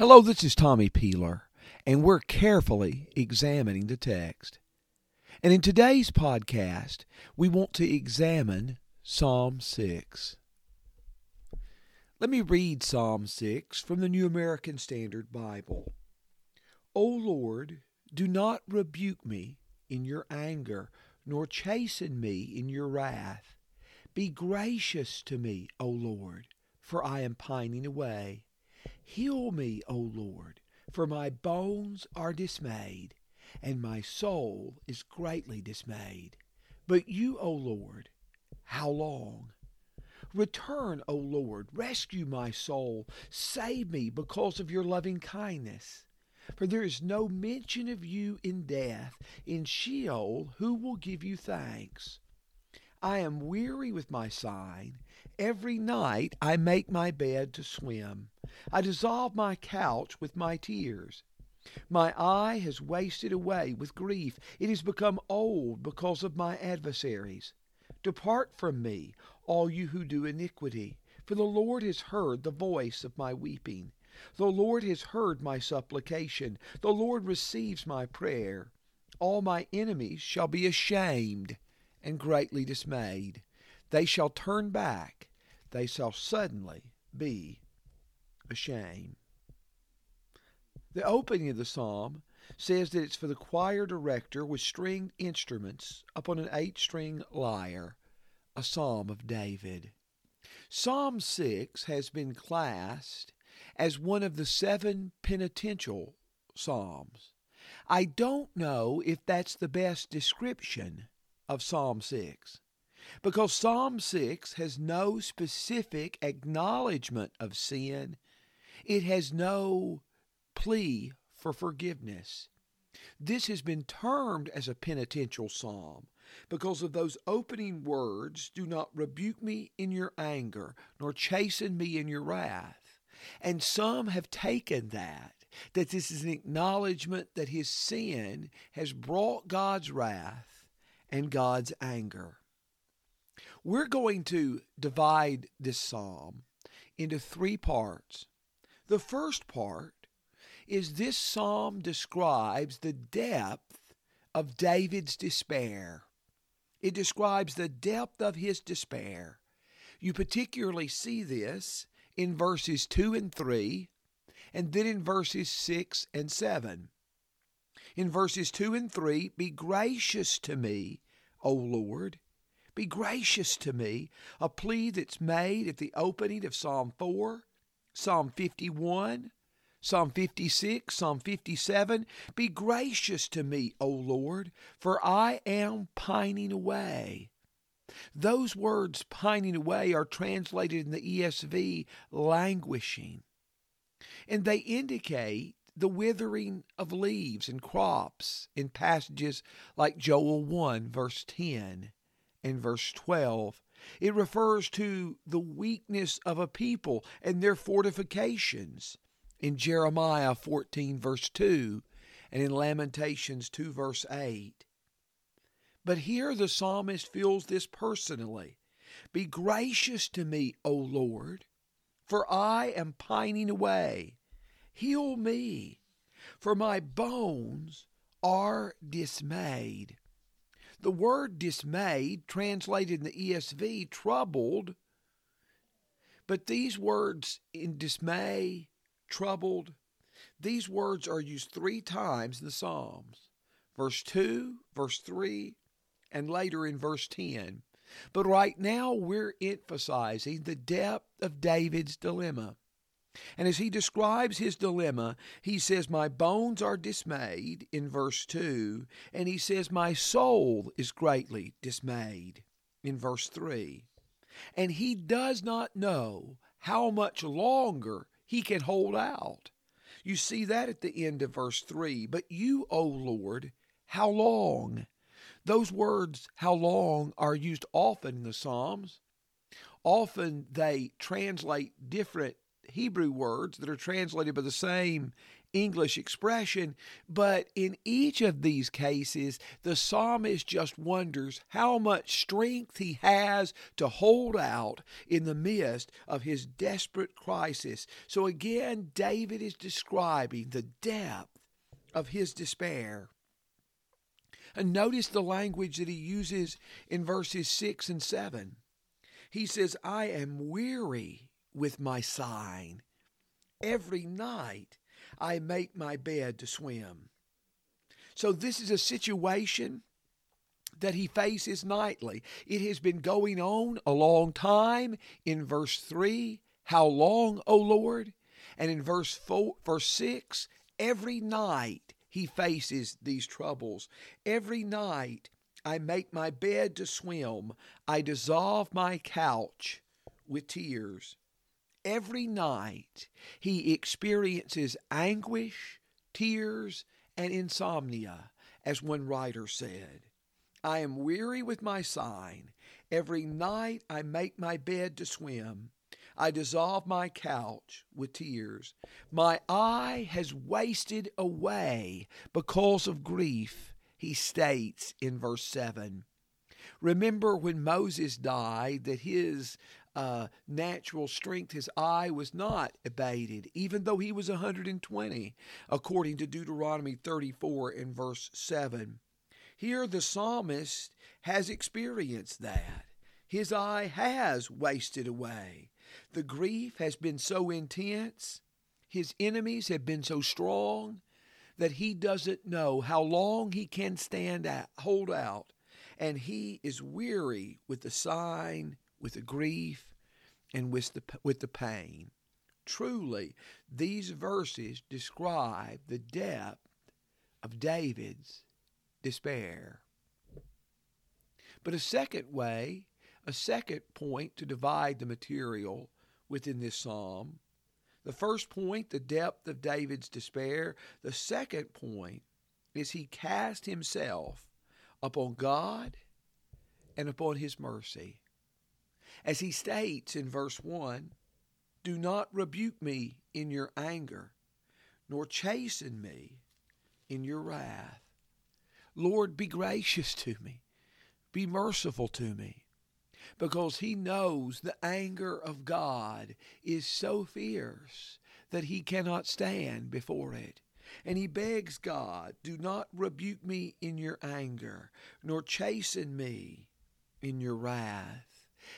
Hello, this is Tommy Peeler, and we're carefully examining the text. And in today's podcast, we want to examine Psalm 6. Let me read Psalm 6 from the New American Standard Bible. O Lord, do not rebuke me in your anger, nor chasten me in your wrath. Be gracious to me, O Lord, for I am pining away. Heal me, O Lord, for my bones are dismayed, and my soul is greatly dismayed. But you, O Lord, how long? Return, O Lord, rescue my soul, save me because of your loving kindness. For there is no mention of you in death. In Sheol, who will give you thanks? I am weary with my sighing. Every night I make my bed to swim. I dissolve my couch with my tears. My eye has wasted away with grief. It has become old because of my adversaries. Depart from me, all you who do iniquity, for the Lord has heard the voice of my weeping. The Lord has heard my supplication. The Lord receives my prayer. All my enemies shall be ashamed and greatly dismayed. They shall turn back they shall suddenly be ashamed. The opening of the psalm says that it's for the choir director with stringed instruments upon an eight string lyre, a psalm of David. Psalm 6 has been classed as one of the seven penitential psalms. I don't know if that's the best description of Psalm 6 because Psalm 6 has no specific acknowledgement of sin, it has no plea for forgiveness. This has been termed as a penitential psalm because of those opening words do not rebuke me in your anger, nor chasten me in your wrath. And some have taken that, that this is an acknowledgement that his sin has brought God's wrath and God's anger. We're going to divide this psalm into three parts. The first part is this psalm describes the depth of David's despair. It describes the depth of his despair. You particularly see this in verses 2 and 3, and then in verses 6 and 7. In verses 2 and 3, Be gracious to me, O Lord be gracious to me. A plea that's made at the opening of Psalm 4, Psalm 51, Psalm 56, Psalm 57. Be gracious to me, O Lord, for I am pining away. Those words, pining away, are translated in the ESV, languishing. And they indicate the withering of leaves and crops in passages like Joel 1, verse 10 and verse 12. It refers to the weakness of a people and their fortifications in Jeremiah 14, verse 2, and in Lamentations 2, verse 8. But here the psalmist feels this personally Be gracious to me, O Lord, for I am pining away. Heal me, for my bones are dismayed. The word dismayed, translated in the ESV, troubled, but these words in dismay, troubled, these words are used three times in the Psalms verse 2, verse 3, and later in verse 10. But right now we're emphasizing the depth of David's dilemma. And as he describes his dilemma, he says, My bones are dismayed in verse 2, and he says, My soul is greatly dismayed in verse 3. And he does not know how much longer he can hold out. You see that at the end of verse 3. But you, O Lord, how long? Those words, how long, are used often in the Psalms. Often they translate different Hebrew words that are translated by the same English expression, but in each of these cases, the psalmist just wonders how much strength he has to hold out in the midst of his desperate crisis. So again, David is describing the depth of his despair. And notice the language that he uses in verses 6 and 7. He says, I am weary with my sign. Every night I make my bed to swim. So this is a situation that he faces nightly. It has been going on a long time. In verse 3, how long, O Lord? And in verse 4, verse 6, every night he faces these troubles. Every night I make my bed to swim. I dissolve my couch with tears. Every night he experiences anguish, tears, and insomnia, as one writer said. I am weary with my sighing. Every night I make my bed to swim. I dissolve my couch with tears. My eye has wasted away because of grief, he states in verse 7. Remember when Moses died that his uh, natural strength, his eye was not abated, even though he was 120, according to Deuteronomy 34 and verse 7. Here the psalmist has experienced that. His eye has wasted away. The grief has been so intense, his enemies have been so strong that he doesn't know how long he can stand out, hold out, and he is weary with the sign, with the grief, and with the with the pain. Truly, these verses describe the depth of David's despair. But a second way a second point to divide the material within this psalm. The first point, the depth of David's despair. The second point is he cast himself upon God and upon his mercy. As he states in verse 1 Do not rebuke me in your anger, nor chasten me in your wrath. Lord, be gracious to me, be merciful to me because he knows the anger of God is so fierce that he cannot stand before it. And he begs God, Do not rebuke me in your anger, nor chasten me in your wrath.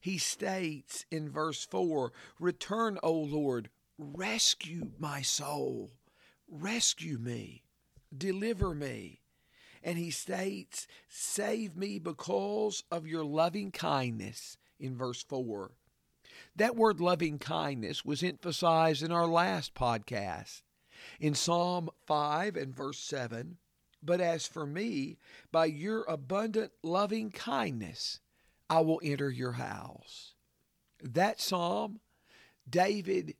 He states in verse 4 Return, O Lord, rescue my soul, rescue me, deliver me and he states, Save me because of your loving kindness in verse 4. That word loving kindness was emphasized in our last podcast. In Psalm 5 and verse 7, but as for me, by your abundant loving kindness, I will enter your house. That psalm, David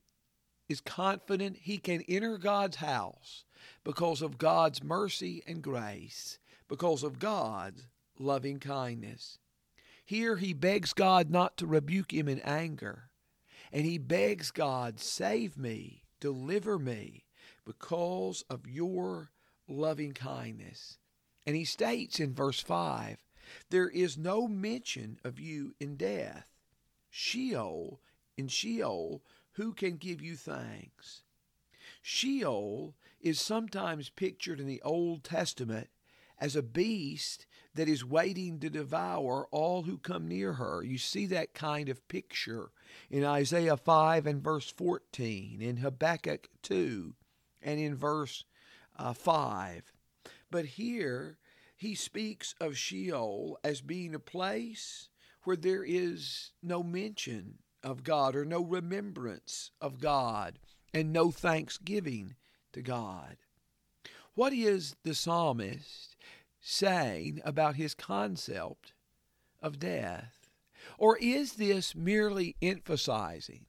is confident he can enter God's house because of God's mercy and grace, because of God's loving kindness. Here he begs God not to rebuke him in anger, and he begs God, Save me, deliver me, because of your loving kindness. And he states in verse 5 There is no mention of you in death. Sheol, in Sheol, who can give you thanks? Sheol is sometimes pictured in the Old Testament as a beast that is waiting to devour all who come near her. You see that kind of picture in Isaiah 5 and verse 14, in Habakkuk 2, and in verse uh, 5. But here he speaks of Sheol as being a place where there is no mention of God or no remembrance of God and no thanksgiving to God. What is the psalmist saying about his concept of death? Or is this merely emphasizing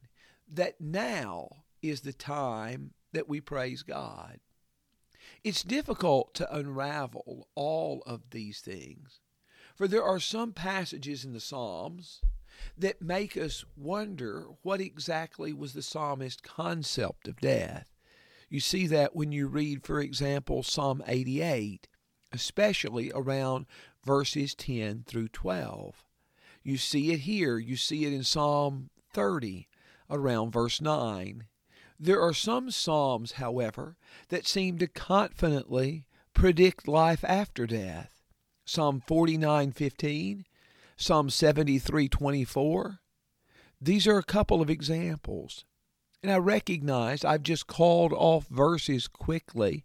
that now is the time that we praise God? It's difficult to unravel all of these things, for there are some passages in the Psalms that make us wonder what exactly was the psalmist's concept of death. You see that when you read, for example, Psalm 88, especially around verses 10 through 12. You see it here. You see it in Psalm 30, around verse 9. There are some Psalms, however, that seem to confidently predict life after death. Psalm 49:15, Psalm 73:24. These are a couple of examples. And I recognize I've just called off verses quickly,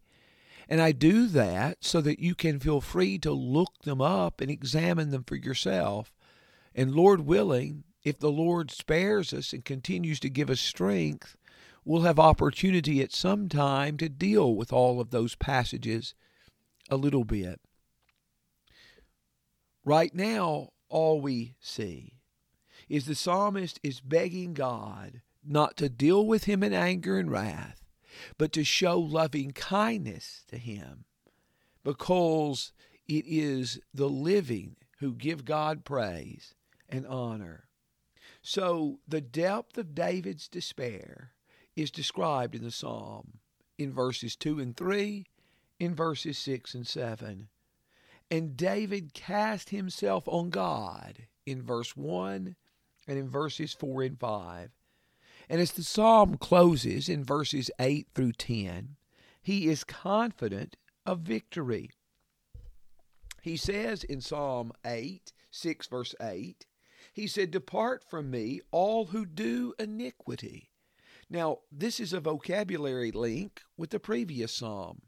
and I do that so that you can feel free to look them up and examine them for yourself. And Lord willing, if the Lord spares us and continues to give us strength, we'll have opportunity at some time to deal with all of those passages a little bit. Right now, all we see is the psalmist is begging God not to deal with him in anger and wrath, but to show loving kindness to him because it is the living who give God praise and honor. So the depth of David's despair is described in the psalm in verses 2 and 3, in verses 6 and 7. And David cast himself on God in verse 1 and in verses 4 and 5. And as the psalm closes in verses 8 through 10, he is confident of victory. He says in Psalm 8, 6 verse 8, he said, Depart from me, all who do iniquity. Now, this is a vocabulary link with the previous psalm.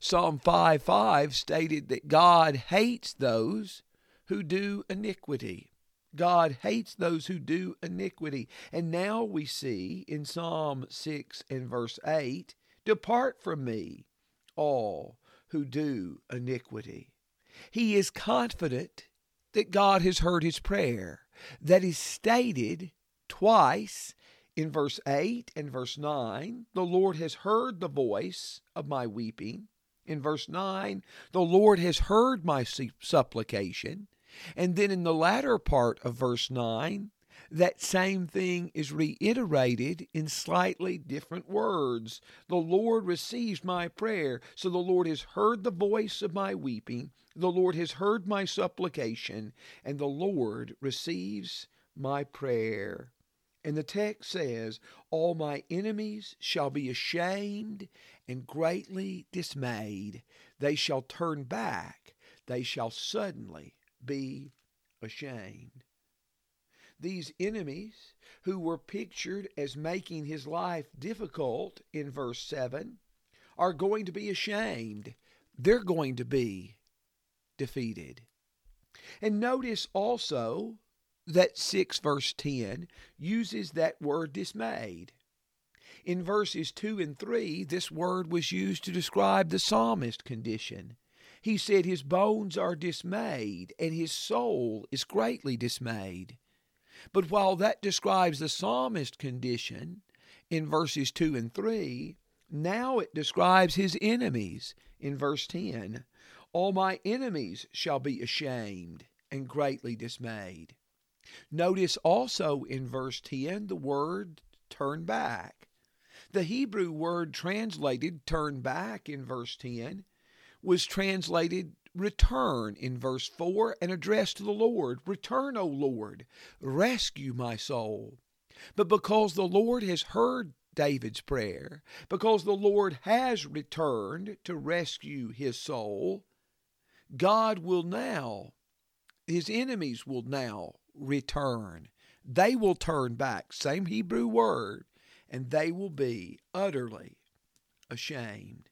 Psalm 5 5 stated that God hates those who do iniquity. God hates those who do iniquity. And now we see in Psalm 6 and verse 8 Depart from me, all who do iniquity. He is confident that God has heard his prayer. That is stated twice in verse 8 and verse 9. The Lord has heard the voice of my weeping. In verse 9, the Lord has heard my supplication. And then in the latter part of verse 9, that same thing is reiterated in slightly different words. The Lord receives my prayer, so the Lord has heard the voice of my weeping, the Lord has heard my supplication, and the Lord receives my prayer. And the text says, All my enemies shall be ashamed and greatly dismayed. They shall turn back, they shall suddenly be ashamed. These enemies, who were pictured as making his life difficult in verse 7, are going to be ashamed. They're going to be defeated. And notice also that 6 verse 10 uses that word dismayed. In verses 2 and 3, this word was used to describe the psalmist's condition. He said, His bones are dismayed, and his soul is greatly dismayed. But while that describes the psalmist's condition in verses 2 and 3, now it describes his enemies in verse 10. All my enemies shall be ashamed and greatly dismayed. Notice also in verse 10 the word turn back. The Hebrew word translated turn back in verse 10 was translated return in verse 4 and addressed to the Lord. Return, O Lord, rescue my soul. But because the Lord has heard David's prayer, because the Lord has returned to rescue his soul, God will now, his enemies will now return. They will turn back, same Hebrew word, and they will be utterly ashamed.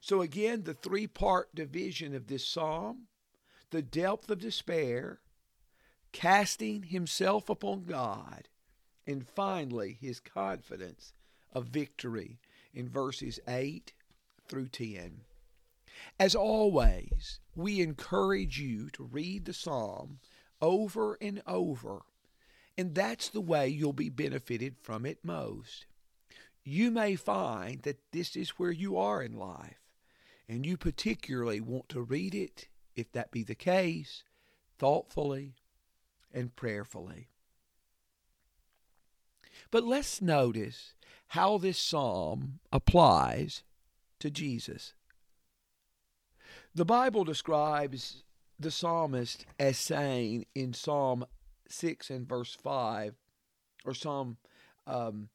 So, again, the three part division of this psalm the depth of despair, casting himself upon God, and finally his confidence of victory in verses 8 through 10. As always, we encourage you to read the psalm over and over, and that's the way you'll be benefited from it most. You may find that this is where you are in life and you particularly want to read it, if that be the case, thoughtfully and prayerfully. But let's notice how this psalm applies to Jesus. The Bible describes the psalmist as saying in Psalm 6 and verse 5, or Psalm, um,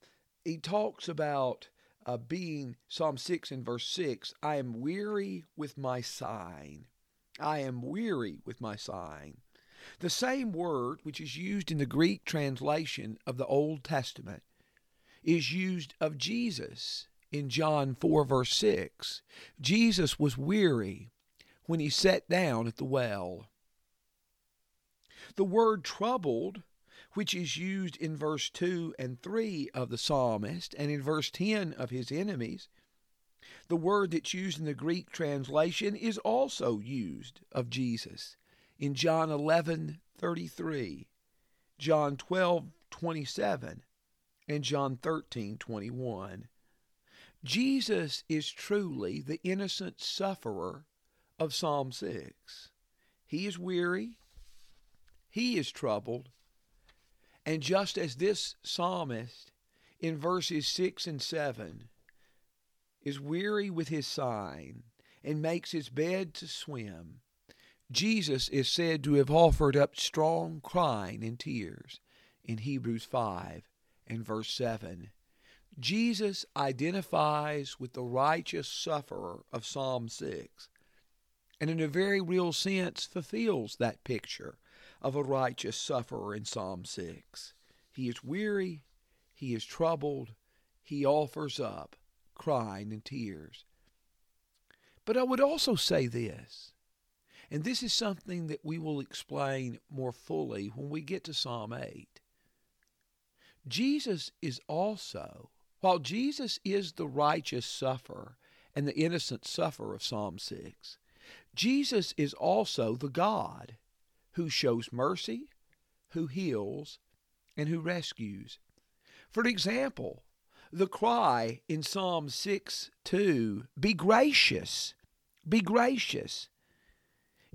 he talks about uh, being, Psalm 6 and verse 6, I am weary with my sighing. I am weary with my sighing. The same word, which is used in the Greek translation of the Old Testament, is used of Jesus in John 4, verse 6. Jesus was weary when he sat down at the well. The word troubled, which is used in verse 2 and 3 of the psalmist and in verse 10 of his enemies, the word that's used in the Greek translation is also used of Jesus in John 11:33, John 12:27, and John 13:21. Jesus is truly the innocent sufferer of Psalm 6. He is weary, he is troubled, and just as this psalmist in verses 6 and 7 is weary with his sighing and makes his bed to swim, Jesus is said to have offered up strong crying and tears in Hebrews 5 and verse 7. Jesus identifies with the righteous sufferer of Psalm 6 and in a very real sense fulfills that picture of a righteous sufferer in Psalm 6. He is weary, he is troubled, he offers up crying and tears. But I would also say this, and this is something that we will explain more fully when we get to Psalm 8. Jesus is also, while Jesus is the righteous sufferer and the innocent sufferer of Psalm 6, Jesus is also the God who shows mercy, who heals, and who rescues. For example, the cry in Psalm 6 2, be gracious, be gracious,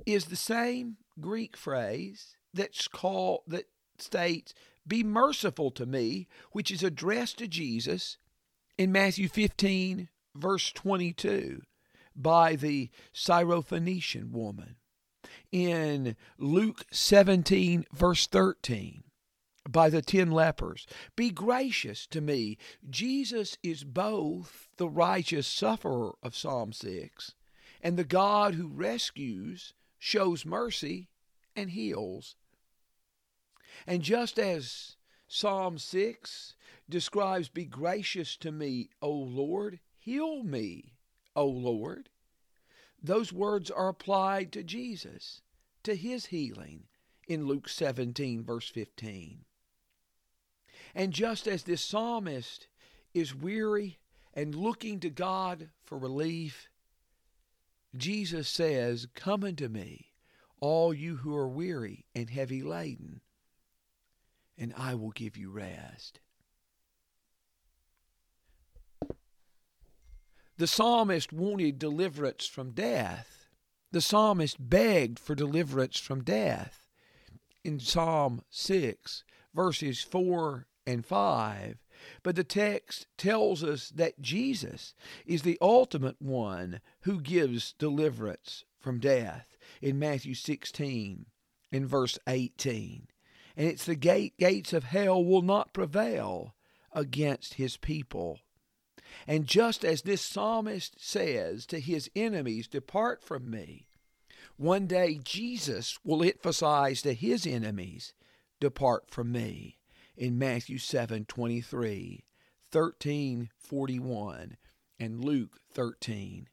is the same Greek phrase that's called that states, be merciful to me, which is addressed to Jesus in Matthew 15, verse 22, by the Syrophoenician woman in Luke 17, verse 13, by the ten lepers. Be gracious to me. Jesus is both the righteous sufferer of Psalm 6 and the God who rescues, shows mercy, and heals. And just as Psalm 6 describes, Be gracious to me, O Lord, heal me, O Lord, those words are applied to Jesus, to his healing in Luke 17, verse 15. And just as this psalmist is weary and looking to God for relief, Jesus says, Come unto me, all you who are weary and heavy laden, and I will give you rest. The psalmist wanted deliverance from death. The psalmist begged for deliverance from death. In Psalm 6, verses 4 and 5. But the text tells us that Jesus is the ultimate one who gives deliverance from death in Matthew 16 in verse 18. And it's the gate, gates of hell will not prevail against his people. And just as this psalmist says to his enemies, Depart from me, one day Jesus will emphasize to his enemies, Depart from me, in Matthew 7 23, 13 41, and Luke 13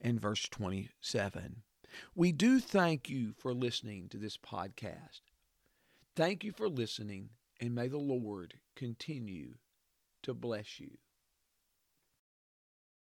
and verse 27. We do thank you for listening to this podcast. Thank you for listening, and may the Lord continue to bless you.